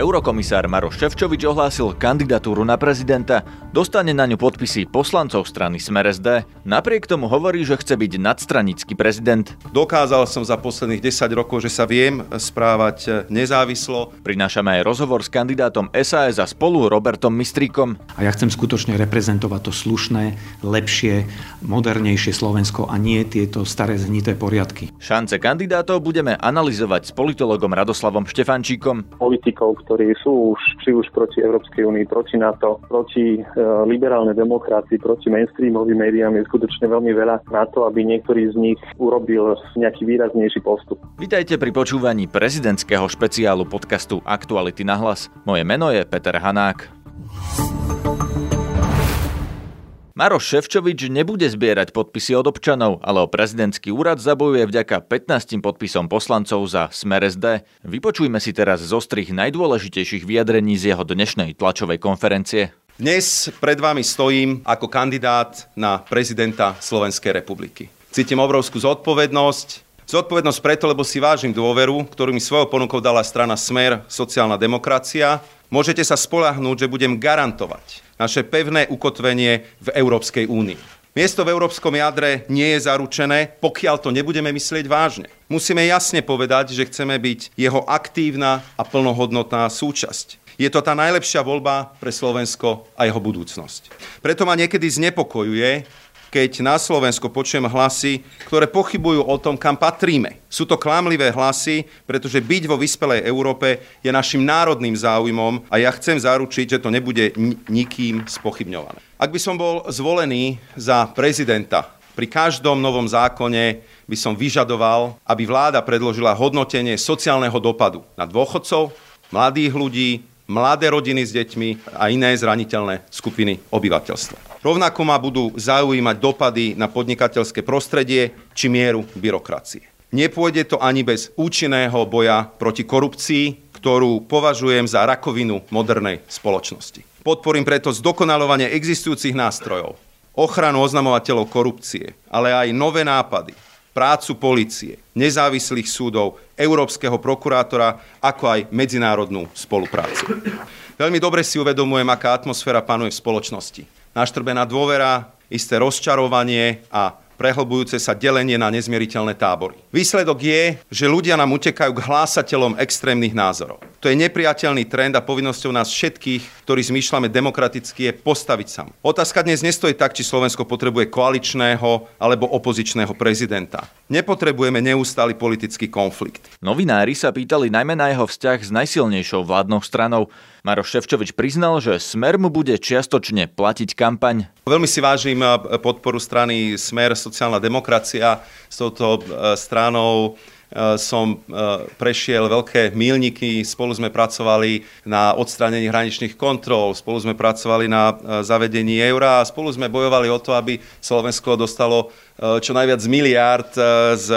Eurokomisár Maroš Ševčovič ohlásil kandidatúru na prezidenta, dostane na ňu podpisy poslancov strany Smer SD. Napriek tomu hovorí, že chce byť nadstranický prezident. Dokázal som za posledných 10 rokov, že sa viem správať nezávislo. Prinášame aj rozhovor s kandidátom SAS a spolu Robertom Mistríkom. A ja chcem skutočne reprezentovať to slušné, lepšie, modernejšie Slovensko a nie tieto staré zhnité poriadky. Šance kandidátov budeme analyzovať s politologom Radoslavom Štefančíkom. Politikov, ktorí sú už, či už proti Európskej únii, proti NATO, proti e, liberálnej demokracii, proti mainstreamovým médiám je skutočne veľmi veľa na to, aby niektorý z nich urobil nejaký výraznejší postup. Vítajte pri počúvaní prezidentského špeciálu podcastu Aktuality na hlas. Moje meno je Peter Hanák. Maroš Ševčovič nebude zbierať podpisy od občanov, ale o prezidentský úrad zabojuje vďaka 15 podpisom poslancov za Smer SD. Vypočujme si teraz zo strých najdôležitejších vyjadrení z jeho dnešnej tlačovej konferencie. Dnes pred vami stojím ako kandidát na prezidenta Slovenskej republiky. Cítim obrovskú zodpovednosť, Zodpovednosť preto, lebo si vážim dôveru, ktorú mi svojou ponukou dala strana Smer, sociálna demokracia. Môžete sa spolahnúť, že budem garantovať naše pevné ukotvenie v Európskej únii. Miesto v európskom jadre nie je zaručené, pokiaľ to nebudeme myslieť vážne. Musíme jasne povedať, že chceme byť jeho aktívna a plnohodnotná súčasť. Je to tá najlepšia voľba pre Slovensko a jeho budúcnosť. Preto ma niekedy znepokojuje, keď na Slovensko počujem hlasy, ktoré pochybujú o tom, kam patríme. Sú to klamlivé hlasy, pretože byť vo vyspelej Európe je našim národným záujmom a ja chcem zaručiť, že to nebude nikým spochybňované. Ak by som bol zvolený za prezidenta, pri každom novom zákone by som vyžadoval, aby vláda predložila hodnotenie sociálneho dopadu na dôchodcov, mladých ľudí, mladé rodiny s deťmi a iné zraniteľné skupiny obyvateľstva. Rovnako ma budú zaujímať dopady na podnikateľské prostredie či mieru byrokracie. Nepôjde to ani bez účinného boja proti korupcii, ktorú považujem za rakovinu modernej spoločnosti. Podporím preto zdokonalovanie existujúcich nástrojov, ochranu oznamovateľov korupcie, ale aj nové nápady, prácu policie, nezávislých súdov, európskeho prokurátora, ako aj medzinárodnú spoluprácu. Veľmi dobre si uvedomujem, aká atmosféra panuje v spoločnosti. Naštrbená dôvera, isté rozčarovanie a prehlbujúce sa delenie na nezmieriteľné tábory. Výsledok je, že ľudia nám utekajú k hlásateľom extrémnych názorov. To je nepriateľný trend a povinnosťou nás všetkých, ktorí zmýšľame demokraticky, je postaviť sa Otázka dnes nestojí tak, či Slovensko potrebuje koaličného alebo opozičného prezidenta. Nepotrebujeme neustály politický konflikt. Novinári sa pýtali najmä na jeho vzťah s najsilnejšou vládnou stranou. Maroš Ševčovič priznal, že Smer mu bude čiastočne platiť kampaň. Veľmi si vážim eh, podporu strany Smer, sociálna demokracia. S touto eh, stranou eh, som prešiel veľké mílniky, spolu sme pracovali na odstránení hraničných kontrol, spolu sme pracovali na zavedení eura a spolu sme bojovali o to, aby Slovensko dostalo čo najviac miliárd z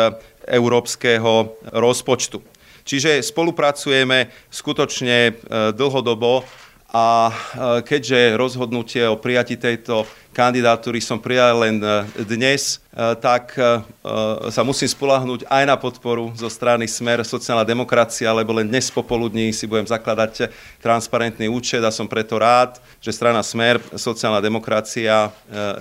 európskeho rozpočtu. Čiže spolupracujeme skutočne e, dlhodobo a e, keďže rozhodnutie o prijati tejto kandidatúry som prijal len e, dnes, tak sa musím spolahnúť aj na podporu zo strany Smer sociálna demokracia, lebo len dnes popoludní si budem zakladať transparentný účet a som preto rád, že strana Smer sociálna demokracia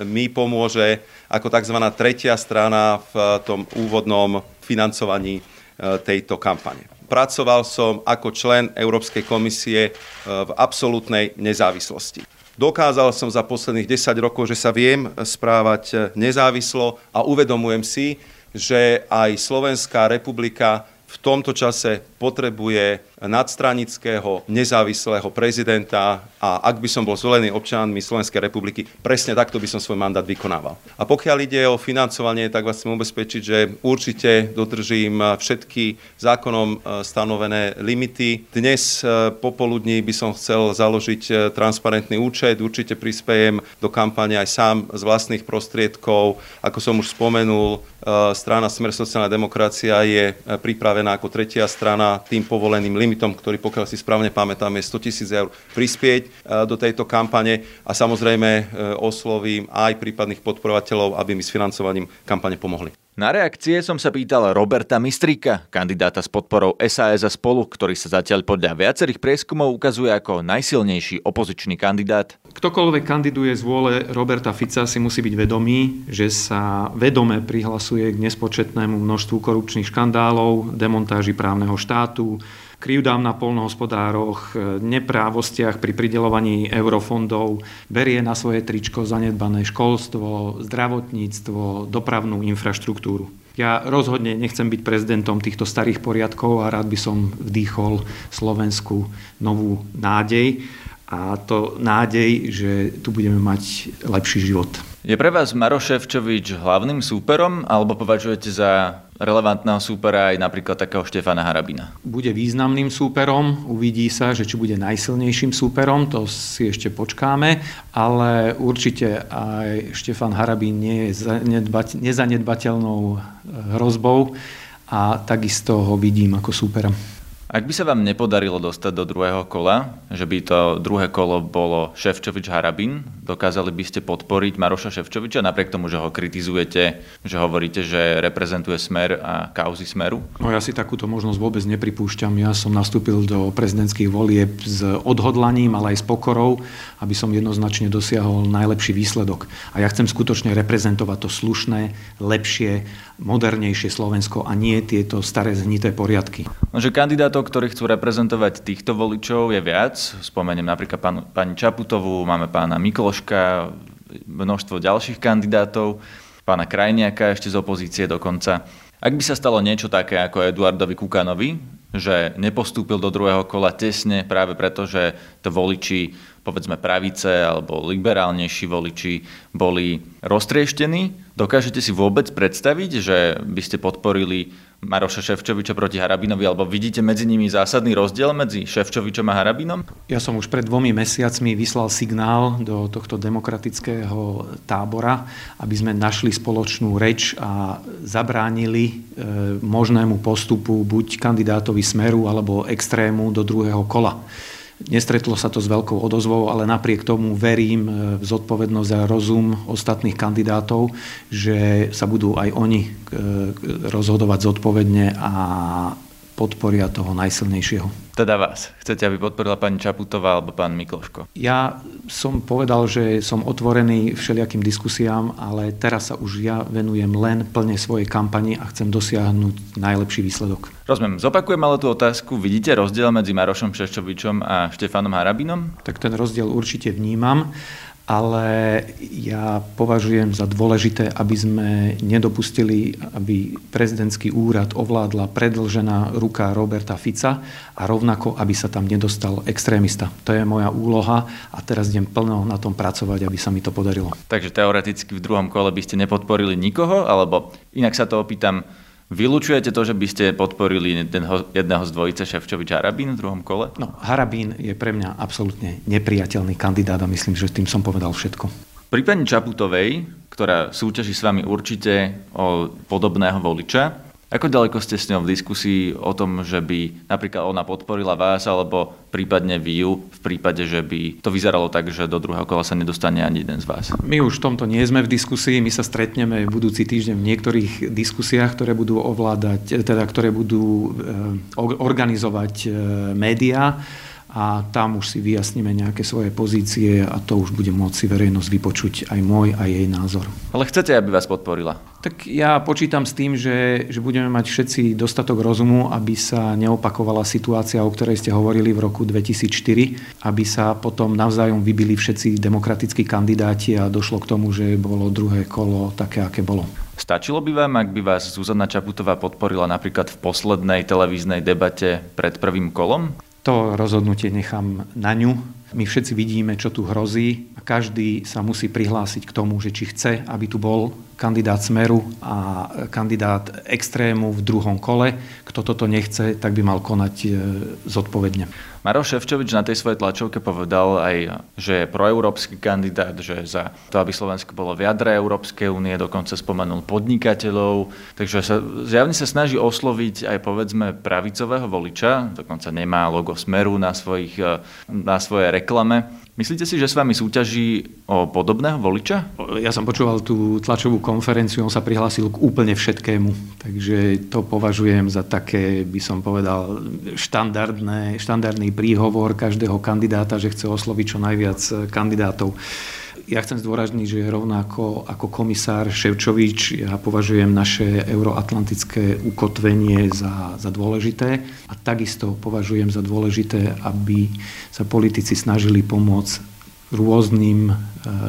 mi pomôže ako tzv. tretia strana v tom úvodnom financovaní tejto kampane. Pracoval som ako člen Európskej komisie e, v absolútnej nezávislosti. Dokázal som za posledných 10 rokov, že sa viem správať e, nezávislo a uvedomujem si, že aj Slovenská republika v tomto čase potrebuje nadstranického, nezávislého prezidenta a ak by som bol zvolený občanmi Slovenskej republiky, presne takto by som svoj mandát vykonával. A pokiaľ ide o financovanie, tak vás chcem ubezpečiť, že určite dodržím všetky zákonom e, stanovené limity. Dnes e, popoludní by som chcel založiť e, transparentný účet, určite prispejem do kampane aj sám z vlastných prostriedkov. Ako som už spomenul, strana Smer sociálna demokracia je pripravená ako tretia strana tým povoleným limitom limitom, ktorý pokiaľ si správne pamätám je 100 tisíc eur, prispieť do tejto kampane a samozrejme oslovím aj prípadných podporovateľov, aby mi s financovaním kampane pomohli. Na reakcie som sa pýtal Roberta Mistrika, kandidáta s podporou SAS a spolu, ktorý sa zatiaľ podľa viacerých prieskumov ukazuje ako najsilnejší opozičný kandidát. Ktokoľvek kandiduje z vôle Roberta Fica si musí byť vedomý, že sa vedome prihlasuje k nespočetnému množstvu korupčných škandálov, demontáži právneho štátu, krivdám na polnohospodároch, neprávostiach pri pridelovaní eurofondov, berie na svoje tričko zanedbané školstvo, zdravotníctvo, dopravnú infraštruktúru. Ja rozhodne nechcem byť prezidentom týchto starých poriadkov a rád by som vdýchol Slovensku novú nádej a to nádej, že tu budeme mať lepší život. Je pre vás Maroš Ševčovič hlavným súperom alebo považujete za relevantného súpera aj napríklad takého Štefana Harabina? Bude významným súperom, uvidí sa, že či bude najsilnejším súperom, to si ešte počkáme, ale určite aj Štefan Harabín nie je nezanedbateľnou eh, hrozbou a takisto ho vidím ako súpera. Ak by sa vám nepodarilo dostať do druhého kola, že by to druhé kolo bolo Ševčovič-Harabin, dokázali by ste podporiť Maroša Ševčoviča napriek tomu, že ho kritizujete, že hovoríte, že reprezentuje smer a kauzy smeru? No ja si takúto možnosť vôbec nepripúšťam. Ja som nastúpil do prezidentských volieb s odhodlaním, ale aj s pokorou, aby som jednoznačne dosiahol najlepší výsledok. A ja chcem skutočne reprezentovať to slušné, lepšie, modernejšie Slovensko a nie tieto staré zhnité poriadky. No, že kandidátov ktorí chcú reprezentovať týchto voličov je viac. Spomeniem napríklad pán, pani Čaputovú, máme pána Mikloška, množstvo ďalších kandidátov, pána Krajniaka ešte z opozície dokonca. Ak by sa stalo niečo také ako Eduardovi Kukanovi, že nepostúpil do druhého kola tesne práve preto, že to voliči, povedzme pravice alebo liberálnejší voliči boli roztrieštení, dokážete si vôbec predstaviť, že by ste podporili Maroša Ševčoviča proti Harabinovi, alebo vidíte medzi nimi zásadný rozdiel medzi Ševčovičom a Harabinom? Ja som už pred dvomi mesiacmi vyslal signál do tohto demokratického tábora, aby sme našli spoločnú reč a zabránili e, možnému postupu buď kandidátovi Smeru alebo extrému do druhého kola. Nestretlo sa to s veľkou odozvou, ale napriek tomu verím e, v zodpovednosť a rozum ostatných kandidátov, že sa budú aj oni e, rozhodovať zodpovedne a podporia toho najsilnejšieho. Teda vás. Chcete, aby podporila pani Čaputová alebo pán Mikloško? Ja som povedal, že som otvorený všelijakým diskusiám, ale teraz sa už ja venujem len plne svojej kampani a chcem dosiahnuť najlepší výsledok. Rozumiem. Zopakujem ale tú otázku. Vidíte rozdiel medzi Marošom Šeščovičom a Štefanom Harabinom? Tak ten rozdiel určite vnímam ale ja považujem za dôležité, aby sme nedopustili, aby prezidentský úrad ovládla predlžená ruka Roberta Fica a rovnako, aby sa tam nedostal extrémista. To je moja úloha a teraz idem plno na tom pracovať, aby sa mi to podarilo. Takže teoreticky v druhom kole by ste nepodporili nikoho, alebo inak sa to opýtam, Vylúčujete to, že by ste podporili jedného z dvojice Ševčovič Harabín v druhom kole? No, Harabín je pre mňa absolútne nepriateľný kandidát a myslím, že tým som povedal všetko. Pri pani Čaputovej, ktorá súťaží s vami určite o podobného voliča, ako ďaleko ste s ňou v diskusii o tom, že by napríklad ona podporila vás, alebo prípadne vy ju, v prípade, že by to vyzeralo tak, že do druhého kola sa nedostane ani jeden z vás? My už v tomto nie sme v diskusii, my sa stretneme v budúci týždeň v niektorých diskusiách, ktoré budú ovládať, teda ktoré budú eh, organizovať eh, médiá a tam už si vyjasníme nejaké svoje pozície a to už bude môcť si verejnosť vypočuť aj môj a jej názor. Ale chcete, aby vás podporila? Tak ja počítam s tým, že, že budeme mať všetci dostatok rozumu, aby sa neopakovala situácia, o ktorej ste hovorili v roku 2004, aby sa potom navzájom vybili všetci demokratickí kandidáti a došlo k tomu, že bolo druhé kolo také, aké bolo. Stačilo by vám, ak by vás Zuzana Čaputová podporila napríklad v poslednej televíznej debate pred prvým kolom? To rozhodnutie nechám na ňu. My všetci vidíme, čo tu hrozí a každý sa musí prihlásiť k tomu, že či chce, aby tu bol kandidát Smeru a kandidát extrému v druhom kole. Kto toto nechce, tak by mal konať e, zodpovedne. Maroš Ševčovič na tej svojej tlačovke povedal aj, že je proeurópsky kandidát, že za to, aby Slovensko bolo v jadre Európskej únie, dokonca spomenul podnikateľov, takže sa, zjavne sa snaží osloviť aj povedzme pravicového voliča, dokonca nemá logo Smeru na, svojich, na svojej reklame. Myslíte si, že s vami súťaží o podobného voliča? Ja som počúval tú tlačovú konferenciu, on sa prihlásil k úplne všetkému. Takže to považujem za také, by som povedal, štandardné, štandardný príhovor každého kandidáta, že chce osloviť čo najviac kandidátov. Ja chcem zdôrazniť, že rovnako ako komisár Ševčovič ja považujem naše euroatlantické ukotvenie za, za dôležité a takisto považujem za dôležité, aby sa politici snažili pomôcť rôznym e,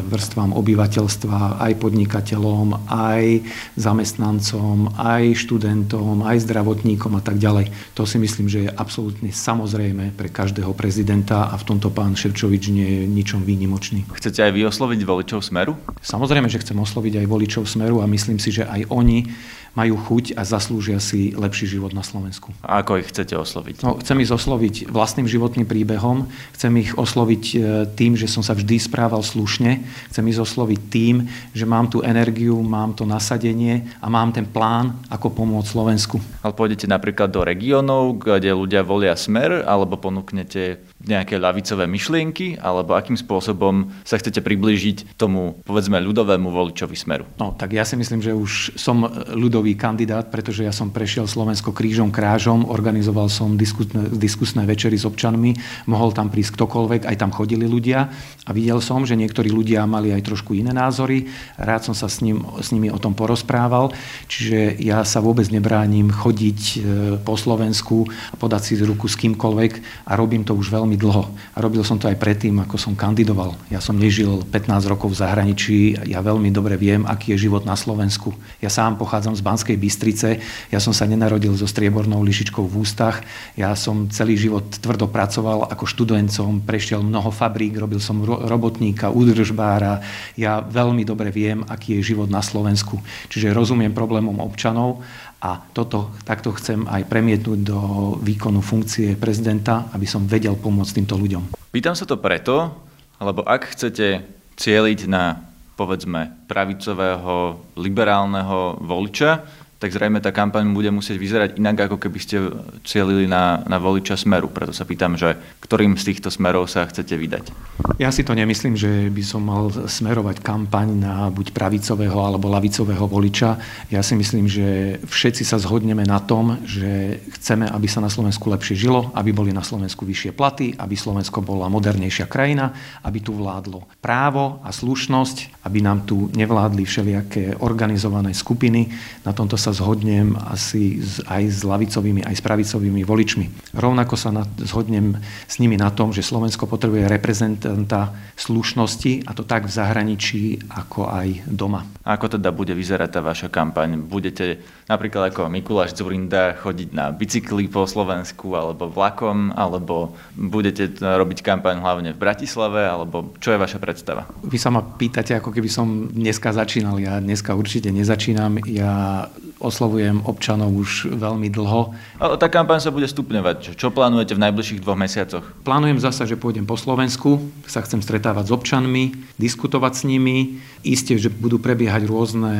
vrstvám obyvateľstva, aj podnikateľom, aj zamestnancom, aj študentom, aj zdravotníkom a tak ďalej. To si myslím, že je absolútne samozrejme pre každého prezidenta a v tomto pán Ševčovič nie je ničom výnimočný. Chcete aj vy osloviť voličov Smeru? Samozrejme, že chcem osloviť aj voličov Smeru a myslím si, že aj oni majú chuť a zaslúžia si lepší život na Slovensku. A ako ich chcete osloviť? No, chcem ich osloviť vlastným životným príbehom, chcem ich osloviť e, tým, že som sa vždy správal slušne, chcem ich osloviť tým, že mám tú energiu, mám to nasadenie a mám ten plán, ako pomôcť Slovensku. Ale pôjdete napríklad do regiónov, kde ľudia volia smer, alebo ponúknete nejaké ľavicové myšlienky, alebo akým spôsobom sa chcete priblížiť tomu, povedzme, ľudovému voličovi smeru? No, tak ja si myslím, že už som ľudový kandidát, pretože ja som prešiel Slovensko krížom krážom, organizoval som diskusné, diskusné večery s občanmi, mohol tam prísť ktokoľvek, aj tam chodili ľudia a videl som, že niektorí ľudia mali aj trošku iné názory. Rád som sa s, ním, s nimi o tom porozprával, čiže ja sa vôbec nebránim chodiť e, po Slovensku a podať si ruku s kýmkoľvek a robím to už veľmi veľmi dlho. A robil som to aj predtým, ako som kandidoval. Ja som nežil 15 rokov v zahraničí, ja veľmi dobre viem, aký je život na Slovensku. Ja sám pochádzam z Banskej Bystrice, ja som sa nenarodil so striebornou lyžičkou v ústach, ja som celý život tvrdo pracoval ako študent, som prešiel mnoho fabrík, robil som robotníka, údržbára, ja veľmi dobre viem, aký je život na Slovensku. Čiže rozumiem problémom občanov a toto takto chcem aj premietnúť do výkonu funkcie prezidenta, aby som vedel pomôcť týmto ľuďom. Pýtam sa to preto, lebo ak chcete cieliť na povedzme pravicového liberálneho voliča, tak zrejme tá kampaň bude musieť vyzerať inak, ako keby ste cielili na, na voliča smeru. Preto sa pýtam, že ktorým z týchto smerov sa chcete vydať? Ja si to nemyslím, že by som mal smerovať kampaň na buď pravicového alebo lavicového voliča. Ja si myslím, že všetci sa zhodneme na tom, že chceme, aby sa na Slovensku lepšie žilo, aby boli na Slovensku vyššie platy, aby Slovensko bola modernejšia krajina, aby tu vládlo právo a slušnosť, aby nám tu nevládli všelijaké organizované skupiny. Na tomto sa zhodnem asi aj s lavicovými, aj s pravicovými voličmi. Rovnako sa na, zhodnem s nimi na tom, že Slovensko potrebuje reprezentanta slušnosti, a to tak v zahraničí, ako aj doma. A ako teda bude vyzerať tá vaša kampaň? Budete napríklad ako Mikuláš Zurinda chodiť na bicykli po Slovensku, alebo vlakom, alebo budete robiť kampaň hlavne v Bratislave, alebo čo je vaša predstava? Vy sa ma pýtate, ako keby som dneska začínal. Ja dneska určite nezačínam. Ja oslovujem občanov už veľmi dlho. Ale tá kampaň sa bude stupňovať. Čo plánujete v najbližších dvoch mesiacoch? Plánujem zasa, že pôjdem po Slovensku, sa chcem stretávať s občanmi, diskutovať s nimi. Isté, že budú prebiehať rôzne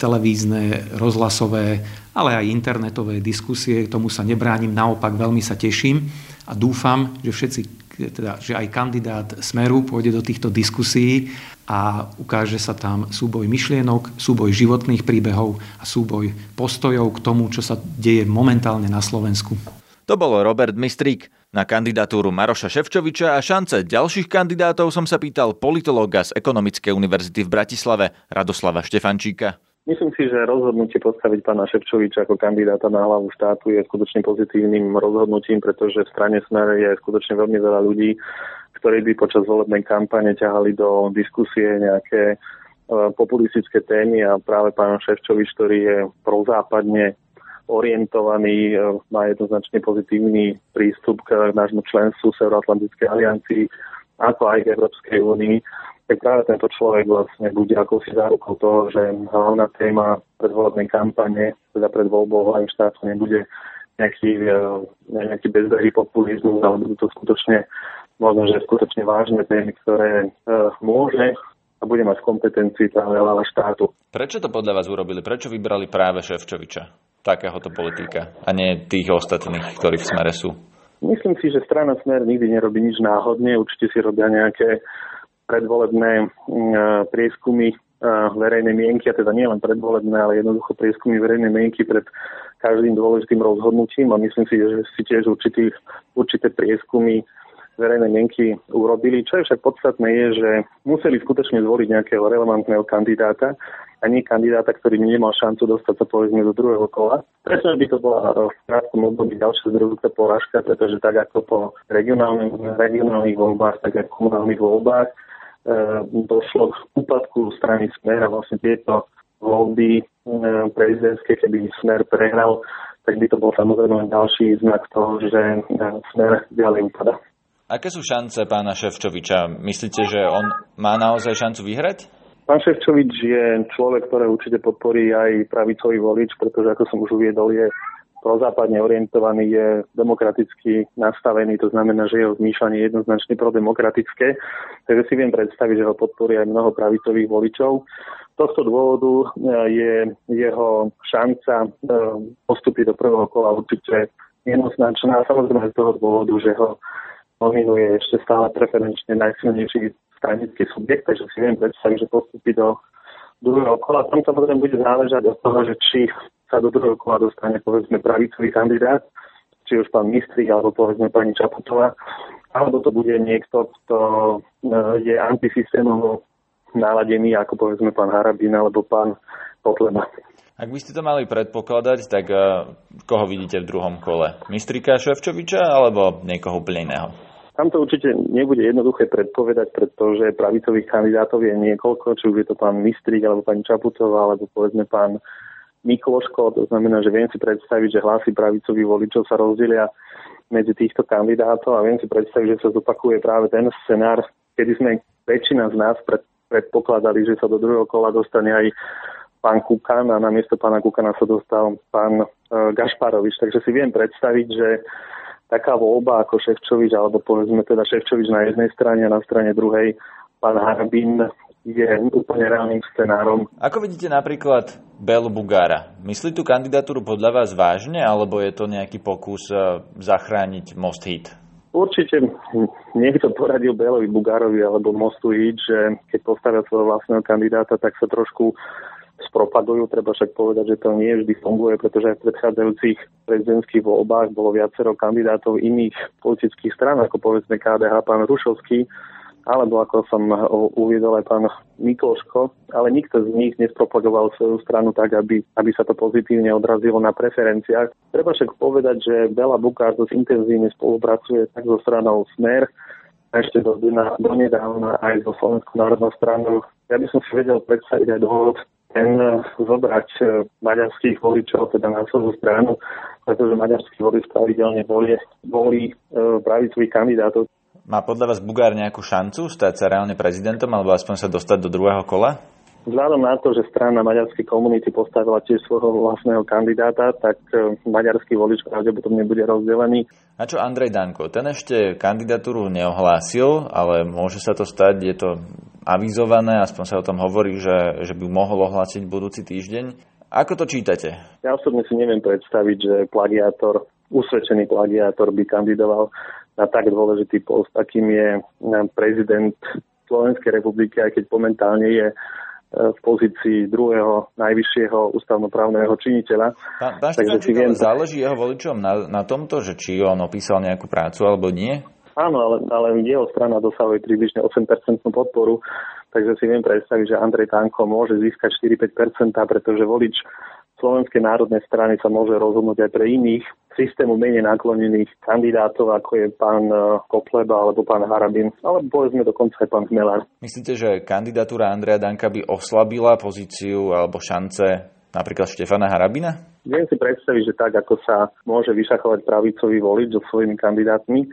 televízne, rozhlasové, ale aj internetové diskusie. Tomu sa nebránim, naopak veľmi sa teším a dúfam, že všetci teda, že aj kandidát Smeru pôjde do týchto diskusí a ukáže sa tam súboj myšlienok, súboj životných príbehov a súboj postojov k tomu, čo sa deje momentálne na Slovensku. To bol Robert Mistrík. Na kandidatúru Maroša Ševčoviča a šance ďalších kandidátov som sa pýtal politológa z Ekonomickej univerzity v Bratislave Radoslava Štefančíka. Myslím si, že rozhodnutie postaviť pána Ševčoviča ako kandidáta na hlavu štátu je skutočne pozitívnym rozhodnutím, pretože v strane Smer je skutočne veľmi veľa ľudí, ktorí by počas volebnej kampane ťahali do diskusie nejaké e, populistické témy a práve pán Ševčovič, ktorý je prozápadne orientovaný, e, má jednoznačne pozitívny prístup k nášmu členstvu Severoatlantickej aliancii, ako aj v Európskej únii, tak práve tento človek vlastne bude ako si zárukou toho, že hlavná téma predvolebnej kampane, teda pred voľbou hlavy štátu nebude nejaký, e, nejaký bezbehý populizmus, ale budú to skutočne možno, že skutočne vážne témy, ktoré uh, môže a bude mať kompetencii práve hlava štátu. Prečo to podľa vás urobili? Prečo vybrali práve Ševčoviča, takéhoto politika, a nie tých ostatných, ktorí v smere sú? Myslím si, že strana Smer nikdy nerobí nič náhodne. Určite si robia nejaké predvolebné uh, prieskumy uh, verejnej mienky, a teda nie len predvolebné, ale jednoducho prieskumy verejnej mienky pred každým dôležitým rozhodnutím a myslím si, že si tiež určitý, určité prieskumy verejné mienky urobili. Čo je však podstatné je, že museli skutočne zvoliť nejakého relevantného kandidáta a nie kandidáta, ktorý nemal šancu dostať sa povedzme do druhého kola. Preto by to bola v krátkom období ďalšia zdrojúca porážka, pretože tak ako po regionálnych, regionálnych voľbách, tak aj komunálnych voľbách e, došlo k úpadku strany Smer a vlastne tieto voľby e, prezidentské, keby Smer prehral, tak by to bol samozrejme ďalší znak toho, že e, Smer ďalej upada. Aké sú šance pána Ševčoviča? Myslíte, že on má naozaj šancu vyhrať? Pán Ševčovič je človek, ktorý určite podporí aj pravicový volič, pretože ako som už uviedol, je prozápadne orientovaný, je demokraticky nastavený, to znamená, že jeho zmýšľanie je jednoznačne prodemokratické. Takže si viem predstaviť, že ho podporí aj mnoho pravicových voličov. Z tohto dôvodu e, je jeho šanca e, postúpiť do prvého kola určite jednoznačná. Samozrejme z toho dôvodu, že ho nominuje ešte stále preferenčne najsilnejší stranický subjekt, takže si viem predstaviť, že postupí do druhého kola. Tam samozrejme bude záležať od toho, že či sa do druhého kola dostane povedzme pravicový kandidát, či už pán Mistrik, alebo povedzme pani Čaputová, alebo to bude niekto, kto e, je antisystémovo naladený, ako povedzme pán Harabín alebo pán Potleba. Ak by ste to mali predpokladať, tak uh, koho vidíte v druhom kole? Mistrika Ševčoviča alebo niekoho úplne iného? Tam to určite nebude jednoduché predpovedať, pretože pravicových kandidátov je niekoľko, či už je to pán Mistrik, alebo pani Čaputová, alebo povedzme pán Mikloško. To znamená, že viem si predstaviť, že hlasy pravicových voličov sa rozdelia medzi týchto kandidátov a viem si predstaviť, že sa zopakuje práve ten scenár, kedy sme väčšina z nás pred, predpokladali, že sa do druhého kola dostane aj pán Kukan a na miesto pána Kukana sa dostal pán e, Gašparovič. Takže si viem predstaviť, že taká voľba ako Ševčovič, alebo povedzme teda Ševčovič na jednej strane a na strane druhej pán Harbin je úplne reálnym scenárom. Ako vidíte napríklad Belu Bugára? Myslí tú kandidatúru podľa vás vážne, alebo je to nejaký pokus e, zachrániť Most Hit? Určite niekto poradil Belovi Bugárovi alebo Mostu Hit, že keď postavia svojho vlastného kandidáta, tak sa trošku spropagujú. Treba však povedať, že to nie vždy funguje, pretože aj v predchádzajúcich prezidentských voľbách bolo viacero kandidátov iných politických strán, ako povedzme KDH, pán Rušovský, alebo ako som uviedol aj pán Mikloško, ale nikto z nich nespropagoval svoju stranu tak, aby, aby sa to pozitívne odrazilo na preferenciách. Treba však povedať, že Bela Bukár dosť intenzívne spolupracuje tak so stranou Smer, ešte do, na, donedávna aj so Slovenskou národnou stranou. Ja by som si vedel predstaviť aj dôvod, ten eh, zobrať eh, maďarských voličov, teda na svoju stranu, pretože maďarskí volič pravidelne volí, volí eh, pravicových kandidátov. Má podľa vás Bugár nejakú šancu stať sa reálne prezidentom alebo aspoň sa dostať do druhého kola? Vzhľadom na to, že strana maďarskej komunity postavila tiež svojho vlastného kandidáta, tak maďarský volič pravdepodobne bude rozdelený. A čo Andrej Danko? Ten ešte kandidatúru neohlásil, ale môže sa to stať, je to avizované, aspoň sa o tom hovorí, že, že by mohol ohlásiť budúci týždeň. Ako to čítate? Ja osobne si neviem predstaviť, že plagiátor, usvedčený plagiátor by kandidoval na tak dôležitý post, akým je eh, prezident Slovenskej republiky, aj keď momentálne je eh, v pozícii druhého najvyššieho ústavnoprávneho činiteľa. Pán, pán Takže si viem... záleží jeho voličom na, na tomto, že či on opísal nejakú prácu alebo nie? Áno, ale, ale jeho strana dosahuje približne 8% podporu, takže si viem predstaviť, že Andrej Tanko môže získať 4-5%, pretože volič Slovenskej národnej strany sa môže rozhodnúť aj pre iných systému menej naklonených kandidátov, ako je pán e, Kopleba alebo pán Harabin, alebo povedzme dokonca aj pán Chmelár. Myslíte, že kandidatúra Andreja Danka by oslabila pozíciu alebo šance napríklad Štefana Harabina? Viem si predstaviť, že tak, ako sa môže vyšachovať pravicový volič so svojimi kandidátmi,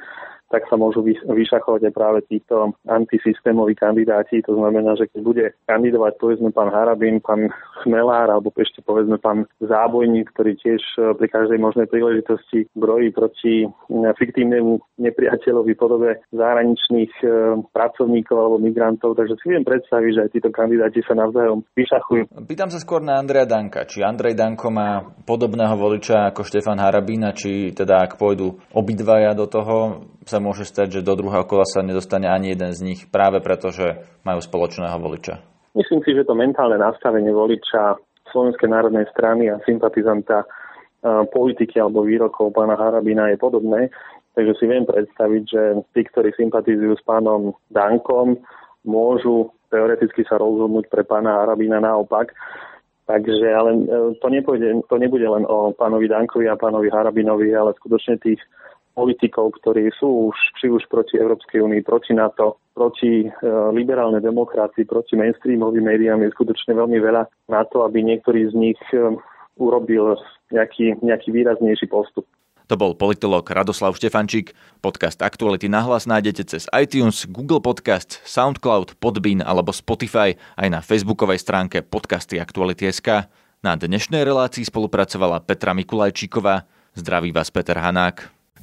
tak sa môžu vyšachovať aj práve títo antisystémoví kandidáti. To znamená, že keď bude kandidovať povedzme pán Harabin, pán Chmelár alebo ešte povedzme pán Zábojník, ktorý tiež e, pri každej možnej príležitosti brojí proti e, fiktívnemu nepriateľovi podobe zahraničných e, pracovníkov alebo migrantov. Takže si viem predstaviť, že aj títo kandidáti sa navzájom vyšachujú. Pýtam sa skôr na Andreja Danka. Či Andrej Danko má podobného voliča ako Štefan Harabín, či teda ak pôjdu obidvaja do toho, sa môže stať, že do druhého kola sa nedostane ani jeden z nich práve preto, že majú spoločného voliča? Myslím si, že to mentálne nastavenie voliča Slovenskej národnej strany a sympatizanta politiky alebo výrokov pána Harabina je podobné. Takže si viem predstaviť, že tí, ktorí sympatizujú s pánom Dankom, môžu teoreticky sa rozhodnúť pre pána Harabina naopak. Takže ale e, to, nepôjde, to nebude len o pánovi Dankovi a pánovi Harabinovi, ale skutočne tých politikov, ktorí sú už, či už proti Európskej únii, proti NATO, proti e, liberálnej demokracii, proti mainstreamovým médiám je skutočne veľmi veľa na to, aby niektorý z nich e, urobil nejaký, nejaký výraznejší postup. To bol politolog Radoslav Štefančík. Podcast Aktuality nahlas nájdete cez iTunes, Google Podcast, Soundcloud, Podbean alebo Spotify aj na facebookovej stránke podcasty Aktuality.sk. Na dnešnej relácii spolupracovala Petra Mikulajčíková. Zdraví vás Peter Hanák.